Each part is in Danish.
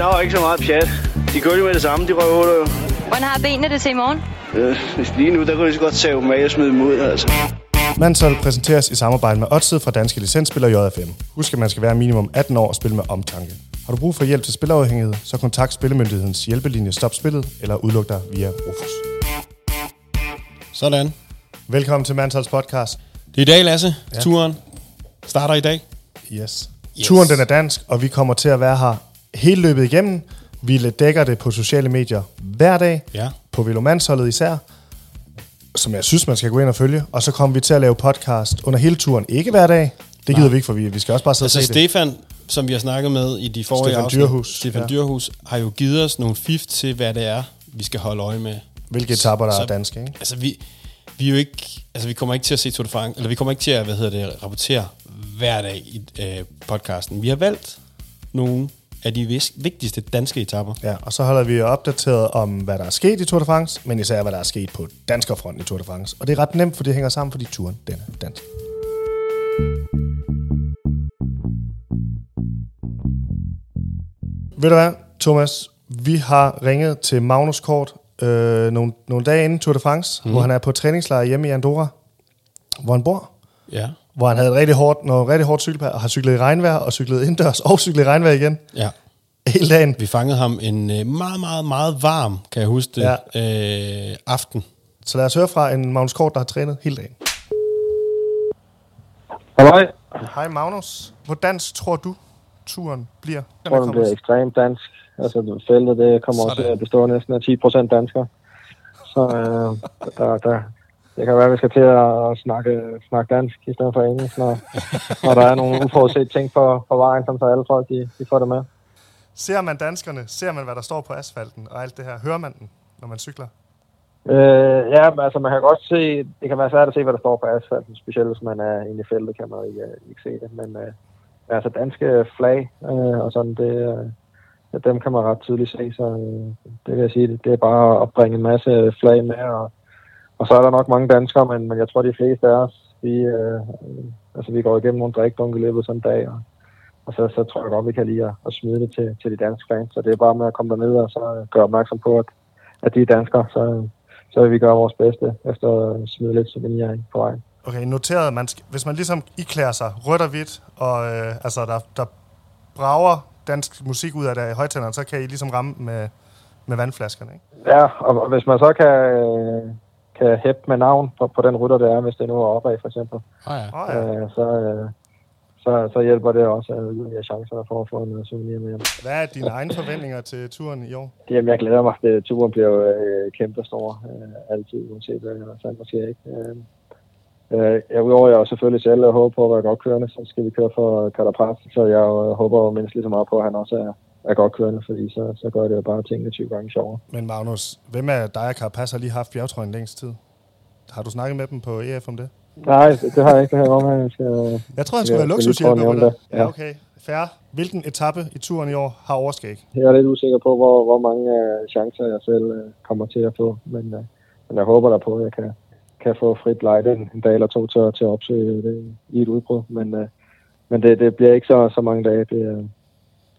Der var ikke så meget pjat. De kørte jo med det samme, de røvhuller jo. Hvordan har benene det til i morgen? Øh, lige nu, der kunne de så godt tage dem af og smide dem ud, altså. Mansol præsenteres i samarbejde med Odset fra Danske Licensspiller JFM. Husk, at man skal være minimum 18 år og spille med omtanke. Har du brug for hjælp til spilafhængighed, så kontakt Spillemyndighedens hjælpelinje Stop Spillet eller udluk dig via Rufus. Sådan. Velkommen til Mansols podcast. Det er i dag, Lasse. Ja. Turen starter i dag. Yes. yes. Turen den er dansk, og vi kommer til at være her hele løbet igennem. Vi dækker det på sociale medier hver dag, Ja. på Velomansholdet især, som jeg synes, man skal gå ind og følge. Og så kommer vi til at lave podcast under hele turen. Ikke hver dag, det gider vi ikke, for vi, vi skal også bare sidde Altså og se det. Stefan, som vi har snakket med i de forrige Stefan afsnit, Dyrhus, Stefan ja. Dyrhus, har jo givet os nogle fif til, hvad det er, vi skal holde øje med. Hvilke etapper, der Så- er danske, ikke? Altså, vi, vi er jo ikke, altså, vi kommer ikke til at se Tour de France, eller vi kommer ikke til at, hvad hedder det, rapportere hver dag i øh, podcasten. Vi har valgt nogle af de vigtigste danske etapper. Ja, og så holder vi opdateret om, hvad der er sket i Tour de France, men især, hvad der er sket på danskerfronten i Tour de France. Og det er ret nemt, for det hænger sammen, fordi turen den er dansk. Ved du hvad, Thomas? Vi har ringet til Magnus Kort øh, nogle, nogle dage inden Tour de France, mm. hvor han er på træningslejr hjemme i Andorra, hvor han bor. Ja. Hvor han havde et rigtig hårdt, noget rigtig hårdt cykelpær, og har cyklet i regnvejr, og cyklet indendørs, og cyklet i regnvejr igen. Ja. Hele dagen. Vi fangede ham en øh, meget, meget, meget varm, kan jeg huske det, ja. øh, aften. Så lad os høre fra en Magnus Kort, der har trænet hele dagen. Halløj. Hej Magnus. Hvordan tror du, turen bliver? Jeg tror, den bliver ekstremt dansk. Altså, feltet det kommer også til at bestå næsten af 10 procent danskere. Så øh, der, der, det kan være, at vi skal til at snakke, snakke dansk i stedet for engelsk, når, når der er nogle uforudset ting på, på vejen, som så alle folk de, de får det med. Ser man danskerne? Ser man, hvad der står på asfalten og alt det her? Hører man den, når man cykler? Øh, ja, altså man kan godt se, det kan være svært at se, hvad der står på asfalten, specielt hvis man er inde i feltet, kan man ikke, ikke se det. Men øh, altså danske flag øh, og sådan, det, øh, dem kan man ret tydeligt se, så øh, det vil jeg sige, det, det er bare at bringe en masse flag med, og, og så er der nok mange danskere, men, men jeg tror, de fleste af os, vi, øh, altså, vi går igennem nogle drikdunke i løbet af sådan en dag, og, og så, så tror jeg godt, vi kan lide at, at smide det til, til de danske fans, så det er bare med at komme derned og så gøre opmærksom på, at, at de er danskere, så, så vil vi gøre vores bedste efter at smide lidt souvenir ind på vejen. Okay, noteret. Man skal, hvis man ligesom iklærer sig rødt og hvidt, og øh, altså, der, der brager dansk musik ud af det i højtænderen, så kan I ligesom ramme med, med vandflaskerne, ikke? Ja, og, og hvis man så kan, øh, kan hæppe med navn på, på den rytter, det er, hvis det nu er opad for eksempel, Ah, ja. Oh, ja. øh, så, øh, så, så hjælper det også at yderligere chancer for at få en øh, souvenir med hjem. Hvad er dine egne forventninger til turen i år? Jamen, jeg glæder mig. Det, turen bliver jo øh, kæmpe stor. Øh, altid, uanset hvad der sandt måske ikke. Øh, øh, jeg, udover jeg jo selvfølgelig selv håber på at være godt kørende, så skal vi køre for Carapaz, så jeg jo håber mindst lige så meget på, at han også er, er godt kørende, fordi så, så gør det jo bare tingene 20 gange sjovere. Men Magnus, hvem af dig og Carapaz har lige haft bjergtrøjen længst tid? Har du snakket med dem på EF om det? Nej, det, har jeg ikke. Det her om, jeg skal... Jeg tror, han skulle være luksushjælper på det. Ja, okay. Fair. Hvilken etape i turen i år har overskæg? Jeg er lidt usikker på, hvor, hvor mange uh, chancer jeg selv uh, kommer til at få, men, uh, men jeg håber der på, at jeg kan, kan få frit lejde en, en dag eller to til, at- til at opsøge det i et udbrud. Men, uh, men det, det bliver ikke så, så mange dage. Det, uh,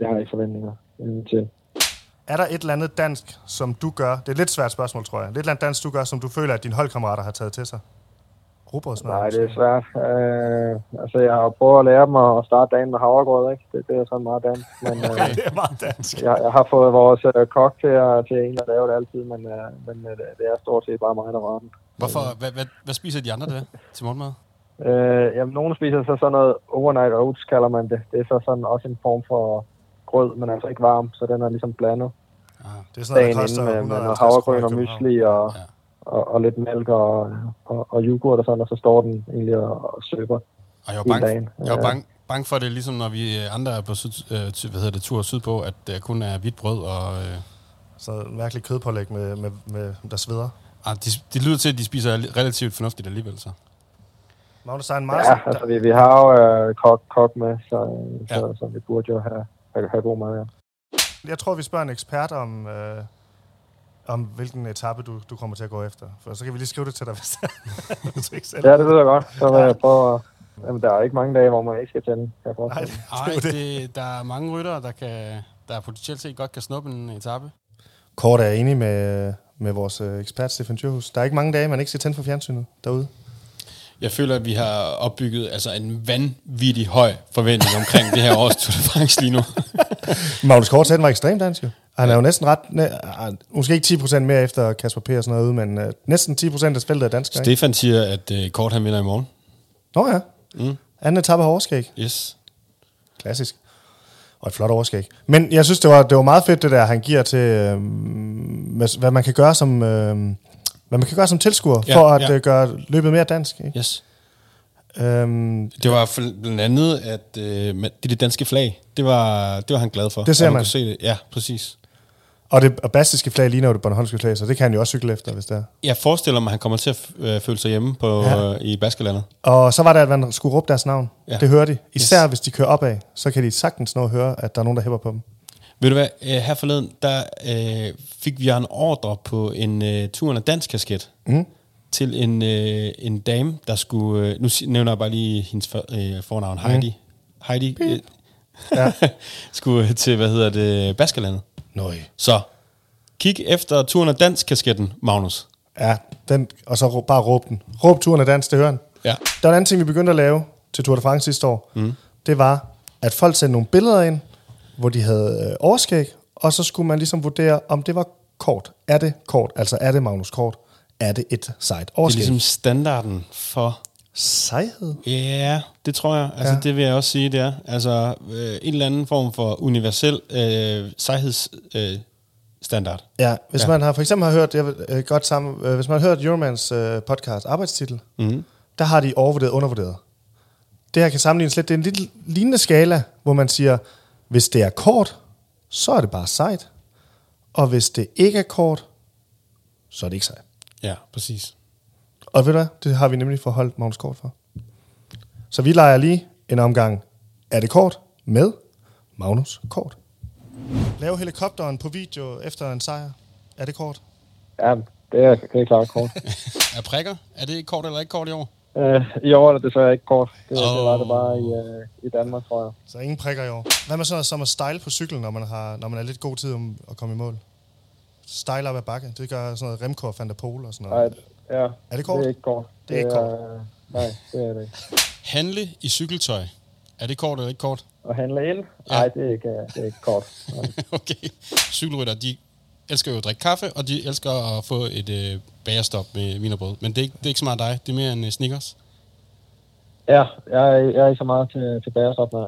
det har jeg ikke forventninger til. Er der et eller andet dansk, som du gør? Det er et lidt svært spørgsmål, tror jeg. Et eller andet dansk, du gør, som du føler, at dine holdkammerater har taget til sig? Robrødsmad? Nej, det er svært. Uh, altså, jeg har prøvet at lære dem at starte dagen med havregrød, ikke? Det, det er sådan meget dansk. Men, uh, det er meget dansk. jeg, jeg har fået vores uh, kok til at, til egentlig at lave det altid, men, uh, men uh, det er stort set bare mig, der var den. Hvorfor, hvad, hvad, hvad spiser de andre der til morgenmad? Øh, jamen, nogen spiser så sådan noget overnight oats, kalder man det. Det er så sådan også en form for grød, men altså ikke varm, så den er ligesom blandet Det er sådan noget, dagen der koster med, med noget 150 havregryn og mysli og, Ja. ja. og, og, lidt mælk og, og, og yoghurt og sådan, og så står den egentlig og, og søber. Og jeg var bange, dagen. jeg var Ja. bange, bange for det, ligesom når vi øh, andre er på syd, øh, hvad hedder det, tur sydpå, at det kun er hvidt brød, og øh, Så en mærkelig kødpålæg, med, med, med, der sveder. ah, de, de lyder til, at de spiser relativt fornuftigt alligevel, så. Magnus, der er en meget... Ja, altså vi, vi har jo øh, kok, kok med, så, Ja. ja. så, så vi burde jo have, have, have god mad, ja. Jeg tror, vi spørger en ekspert om, øh, om hvilken etape du, du kommer til at gå efter. For så kan vi lige skrive det til dig, hvis du ikke selv. Ja, det ved jeg godt. Så vil jeg prøve at... Jamen, der er ikke mange dage, hvor man ikke skal tænde, kan jeg Nej, det, det. det, der er mange ryttere, der kan, der potentielt set godt kan snuppe en etape. Kort er jeg enig med, med vores øh, ekspert Stefan Djurhus. Der er ikke mange dage, man ikke skal tænde for fjernsynet derude. Jeg føler, at vi har opbygget altså en vanvittig høj forventning omkring det her års Tour de France lige nu. Magnus Kort var ekstremt dansk jo. Han er jo næsten ret, ah, måske ikke 10% mere efter Kasper P. og sådan noget men uh, næsten 10% af feltet er dansk. Stefan siger, at uh, Kort han vinder i morgen. Nå ja. Mm. Anden etape har overskæg. Yes. Klassisk. Og et flot overskæg. Men jeg synes, det var, det var meget fedt, det der, han giver til, øh, hvad man kan gøre som, øh, hvad man kan gøre som tilskuer, Ja, for at ja. øh, gøre løbet mere dansk. Ikke? Yes. Øhm, Det var blandt andet, at øh, det, det danske flag, det var, det var han glad for. Det ser At man. Kunne se det. Ja, præcis. og det og bastiske flag ligner jo det Bornholmske flag, så det kan han jo også cykle efter, hvis det er. Jeg forestiller mig, at han kommer til at øh, føle sig hjemme på, Ja. øh, i Baskerlandet. Og så var det, at man skulle råbe deres navn. Ja. Det hører de. Især yes. hvis de kører opad, så kan de sagtens nå at høre, at der er nogen, der hæpper på dem. Ved du hvad, øh, her forleden, der øh, fik vi en ordre på en øh, turen af dansk kasket Mm. til en, øh, en dame, der skulle, øh, nu nævner jeg bare lige hendes for, øh, fornavn, Heidi. Heidi øh, Ja. skulle til, hvad hedder det, Baskerlandet. Nøj. Så, kig efter turen af dansk kasketten, Magnus. Ja, den, og så rå- bare råb den. Råb turen af dans, det hører han. Ja. Der var en anden ting, vi begyndte at lave til Tour de France sidste år. Mm. Det var, at folk sendte nogle billeder ind, hvor de havde øh, overskæg, og så skulle man ligesom vurdere, om det var kort. Er det kort? Altså er det Magnus Kort? Er det et sejt Det er overskæg? ligesom standarden for... Sejhed? Ja, det tror jeg. Altså, Ja. det vil jeg også sige, det er. Altså, øh, en eller anden form for universel øh, sejhedsstandard. Øh, standard. Ja, hvis ja. Man har for eksempel har hørt, jeg vil, øh, godt sammen, øh, hvis man har hørt Euromans øh, podcast arbejdstitel, Mhm. der har de overvurderet og undervurderet. Det her kan sammenlignes lidt. Det er en lidt lignende skala, hvor man siger, hvis det er kort, så er det bare sejt. Og hvis det ikke er kort, så er det ikke sejt. Ja, præcis. Og ved du hvad? Det har vi nemlig forholdt Magnus Kort for. Så vi leger lige en omgang. Er det kort? Med Magnus Kort. Lave helikopteren på video efter en sejr. Er det kort? Ja, det er, det er klart kort. Er prikker? Er det kort eller ikke kort i år? Øh, I år er det desværre ikke kort. Det, oh. det var det bare i, øh, i Danmark, tror jeg. Så ingen prikker i år. Hvad med sådan noget som at style på cyklen, når man, har, når man er lidt god tid om at komme i mål? Style op ad bakke. Det gør sådan noget Remco og Van der Pol og sådan Nej, noget. ja, Er det kort? det er ikke kort. Det er ikke kort. øh, nej, det er det ikke. Handle i cykeltøj. Er det kort eller ikke kort? At handle ind? Ja. Nej, det er ikke, det er ikke kort. okay. Cykelrytter, de elsker jo at drikke kaffe, og de elsker at få et øh, bagerstop med vinerbrød. Men det er, ikke, det er ikke så meget dig. Det er mere en øh, Snickers. Ja, jeg, er- jeg er ikke så meget til, til bagerstop, nej.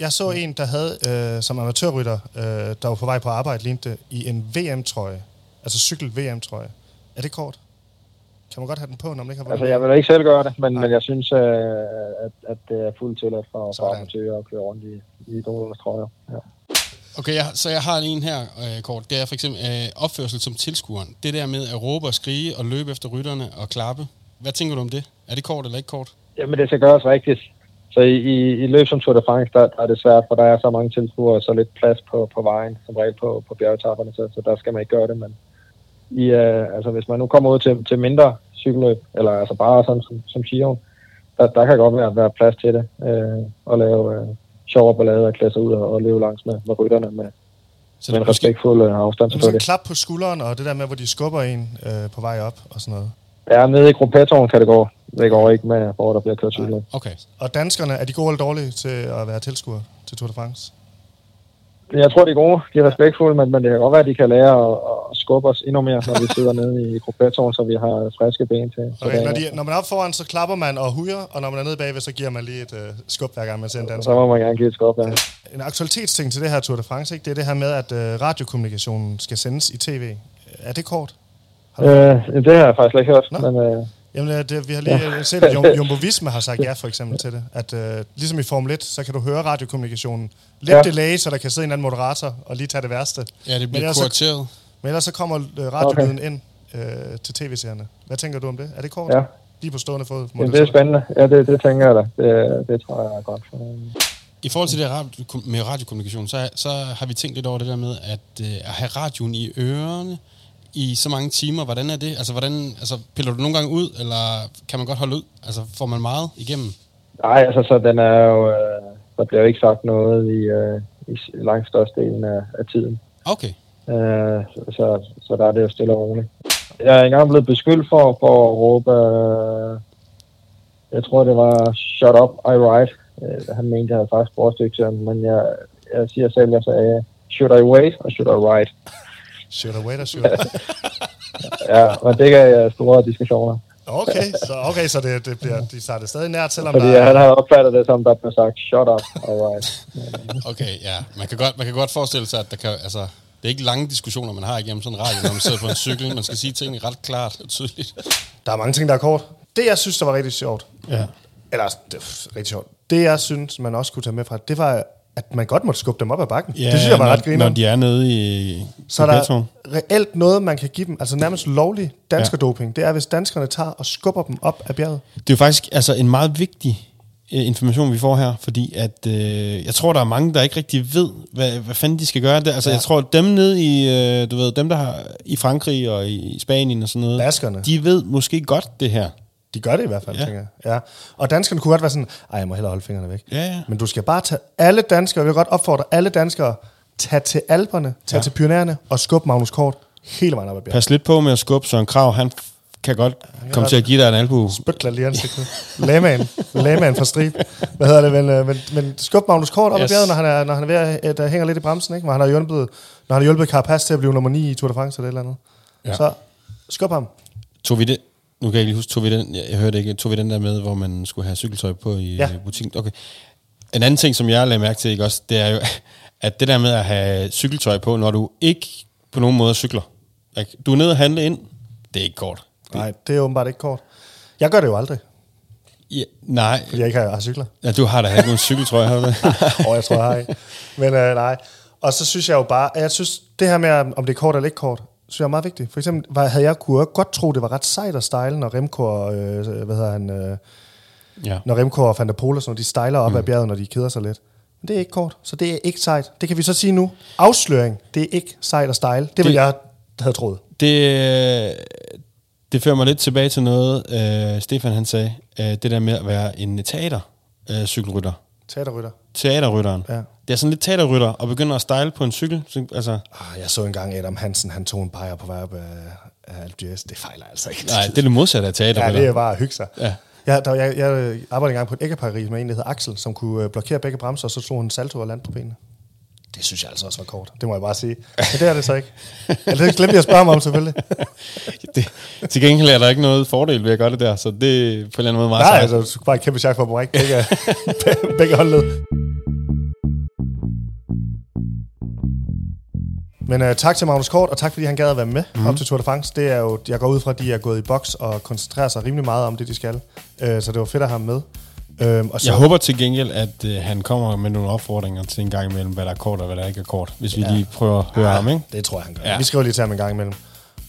Jeg så en, der havde øh, som amatørrytter, øh, der var på vej på arbejde, lignede det, i en VM-trøje. Altså cykel-VM-trøje. Er det kort? Kan man godt have den på, når man ikke har Altså, vundet jeg vil ikke selv gøre det, men, men jeg synes, øh, at, at det er fuldt tilladt for, for Sådan. amatører at køre rundt i, i idolers trøjer. Ja. Okay, jeg, så jeg har en her øh, kort. Det er for eksempel øh, opførsel som tilskueren. Det der med at råbe og skrige og løbe efter rytterne og klappe. Hvad tænker du om det? Er det kort eller ikke kort? Jamen, det skal gøres rigtigt. Så i, i, i løb som Tour de France, der, der er det svært, for der er så mange tilskuere, og så lidt plads på, på vejen, som regel på, på bjergetapperne, så, så der skal man ikke gøre det. Men i, øh, altså, hvis man nu kommer ud til, til mindre cykelløb, eller altså bare sådan som, som Chiron, der, der kan godt være, være plads til det, øh, og lave øh, sjov ballade og klæde sig ud og, og leve langs med, med rytterne med, Så med det en er måske, respektfuld øh, afstand selvfølgelig. klap på skulderen, og det der med, hvor de skubber en øh, på vej op og sådan noget. Ja, nede i gruppetoren kan det gå. Det går ikke med, hvor der bliver kørt cykelløb. okay. Og danskerne, er de gode eller dårlige til at være tilskuere til Tour de France? Jeg tror, de er gode. De er respektfulde, men, men det kan godt være, at de kan lære at, at skubbe os endnu mere, når vi sidder nede i gruppetoren, så vi har friske ben til. Okay, når, de, når man er oppe foran, så klapper man og hujer, og når man er nede bagved, så giver man lige et øh, skub, hver gang man ser en dansker. Så må man gerne give et skub, ja. En aktualitetsting til det her Tour de France, ikke? det er det her med, at øh, radiokommunikationen skal sendes i tv. Er det kort? Øh, det har jeg faktisk ikke hørt, Nå. men øh, Jamen, øh, det, vi har lige ja. set, at Jum- Jumbo Visma har sagt ja, for eksempel, til det. At øh, ligesom i Formel 1, så kan du høre radiokommunikationen. Lidt ja. Delay, så der kan sidde en anden moderator og lige tage det værste. Ja, det Men bliver kurateret. Men ellers så kommer øh, radiolyden okay. ind øh, til tv-serierne. Hvad tænker du om det? Er det kort? ja. Lige på stående fod? må Jamen, det er spændende. Ja, det, det tænker jeg da. Det, det tror jeg er godt. I forhold til det radio, med radiokommunikation, så, så har vi tænkt lidt over det der med at, øh, at have radioen i ørerne i så mange timer. Hvordan er det? Altså, hvordan, altså, piller du nogle gange ud, eller kan man godt holde ud? Altså, får man meget igennem? Nej, altså, så den er jo... Øh, der bliver jo ikke sagt noget i, øh, i langt størstedelen af, af tiden. Okay. Øh, så, så der er det jo stille og roligt. Jeg er engang blevet beskyldt for, for at råbe, øh, jeg tror det var shut up, I write. Øh, han mente, jeg havde faktisk brugstykke til men jeg, jeg siger selv, jeg sagde, should I wait, or should I write? Or should I? Ja, men det gav jeg store diskussioner. Okay, så, okay, så det, det bliver, de starter stadig nært, selvom Fordi der er... han havde opfattet det som, der blev sagt, shut up, write. Okay, ja. Man kan godt, man kan godt forestille sig, at der kan, altså, det er ikke lange diskussioner, man har igennem sådan en radio, når man sidder på en cykel. Man skal sige tingene ret klart og tydeligt. Der er mange ting, der er kort. Det, jeg synes, der var rigtig sjovt, Ja. eller det er rigtig sjovt, det, jeg synes, man også kunne tage med fra, det var, at man godt måtte skubbe dem op ad bakken. ja det synes jeg var når, ret griner. Når de er nede i, Så i der er reelt noget, man kan give dem, altså nærmest lovlig danskerdoping. Det er, hvis danskerne tager og skubber dem op ad bjerget. Det er jo faktisk altså, en meget vigtig øh, information, vi får her, fordi at, øh, jeg tror, der er mange, der ikke rigtig ved, hvad, hvad fanden de skal gøre. Det, altså, ja. jeg tror, dem nede i, øh, du ved, dem der har i Frankrig og i Spanien og sådan noget, Baskerne. de ved måske godt det her. De gør det i hvert fald, Ja. tænker jeg. Ja. Og danskerne kunne godt være sådan, ej, jeg må hellere holde fingrene væk. Ja, ja. Men du skal bare tage alle danskere, jeg vil godt opfordre alle danskere, tag til Alperne, tag Ja. til Pyrenæerne og skub Magnus Kort hele vejen op ad bjerget. Pas lidt på med at skubbe Søren Krav, han kan godt komme godt- til at give dig en albu. Spytkler lige ansigtet. Lamaen. Lamaen fra strip. Hvad hedder det? Men, øh, men, men skub Magnus Kort op yes. Ad bjerget, når han er, når han er ved at, der hænger lidt i bremsen, ikke? Hvor han har hjulpet, når han har hjulpet Carapaz til at blive nummer 9 i Tour de France eller et eller andet. Ja. Så skub ham. Tog vi det? Nu kan jeg ikke lige huske, tog vi den, jeg, jeg hørte ikke, tog vi den der med, hvor man skulle have cykeltøj på i Ja. ja. butikken? Okay. En anden ting, som jeg lagde mærke til, ikke også, det er jo, at det der med at have cykeltøj på, når du ikke på nogen måde cykler. Du er nede og handle ind, det er ikke kort. Nej, det er åbenbart ikke kort. Jeg gør det jo aldrig, Ja, nej, fordi jeg ikke har, har cykler. ja, du har da ikke nogen cykeltrøje, har du det? og jeg tror, jeg har ikke. Men øh, nej. Og så synes jeg jo bare, at jeg synes, det her med, om det er kort eller ikke kort, synes jeg er meget vigtigt. For eksempel var, havde jeg kunne godt tro, det var ret sejt at style, når Remco og, øh, hvad hedder han, øh, ja. når Remco og Van der Poel og sådan noget, de stejler op mm. ad bjerget, når de keder sig lidt. Men det er ikke kort, så det er ikke sejt. Det kan vi så sige nu. Afsløring, det er ikke sejt at style. Det, det vil jeg have troet. Det, det fører mig lidt tilbage til noget, øh, Stefan han sagde, øh, det der med at være en teater øh, cykelrytter. Teaterrytter. Teaterrytteren. Ja. Det er sådan lidt teaterrytter, og begynder at style på en cykel. Så, altså, Ah, jeg så engang Adam Hansen, han tog en bajer på vej op af, af d'Huez. Det fejler altså ikke. nej, det er det modsatte af Ja, teaterrytter. det er bare at hygge sig. Ja. Jeg, der, jeg, jeg arbejdede engang på et æggeparri med en, der hedder Axel, som kunne øh, blokere begge bremser, og så tog han salto og land på benene. Det synes jeg altså også var kort. Det må jeg bare sige. Men det er det så ikke. Eller det glemte jeg at spørge mig om, selvfølgelig. det, til gengæld er der ikke noget fordel ved at gøre det der, så det er på en eller anden måde meget Nej, sejt. altså, bare et kæmpe chak for brække begge, begge håndled. Men uh, tak til Magnus Kort, og tak fordi han gad at være med mm. op til Tour de France. Det er jo, jeg går ud fra, at de er gået i boks og koncentrerer sig rimelig meget om det, de skal. Uh, så det var fedt at have ham med. Uh, og så, Jeg håber til gengæld, at øh, han kommer med nogle opfordringer til en gang imellem, hvad der er kort og hvad der ikke er kort. Hvis vi ja. lige prøver at høre ham, ikke? Det tror jeg, han gør. Ja. Ja. Vi skriver lige til ham en gang imellem.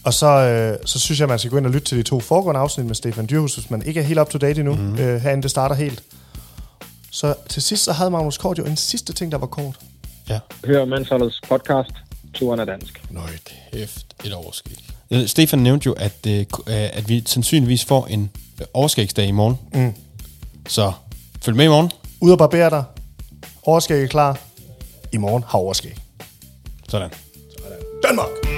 Og så, øh, så synes jeg, man skal gå ind og lytte til de to foregående afsnit med Stefan Dyrhus, hvis man ikke er helt up to date endnu, mm. øh, herinde det starter helt. Så til sidst, så havde Magnus Kort jo en sidste ting, der var kort. Ja. Hør Mansholdets podcast, Turen er dansk. Nøj, Kæft, et overskæg. Øh, Stefan nævnte jo, at, øh, øh, at vi sandsynligvis får en øh, overskægsdag i morgen. Mm. Så følg med i morgen. Ud og barbere dig. Overskæg er klar. I morgen har overskæg. Sådan. Danmark!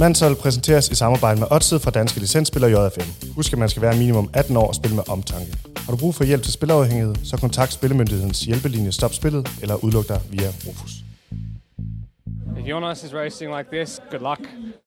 Mansol præsenteres i samarbejde med Odset fra Danske Licensspiller JFM. Husk, at man skal være minimum 18 år og spille med omtanke. Har du brug for hjælp til spilafhængighed, så kontakt Spillemyndighedens hjælpelinje Stop Spillet eller udluk dig via Rufus. If Jonas is racing like this, good luck.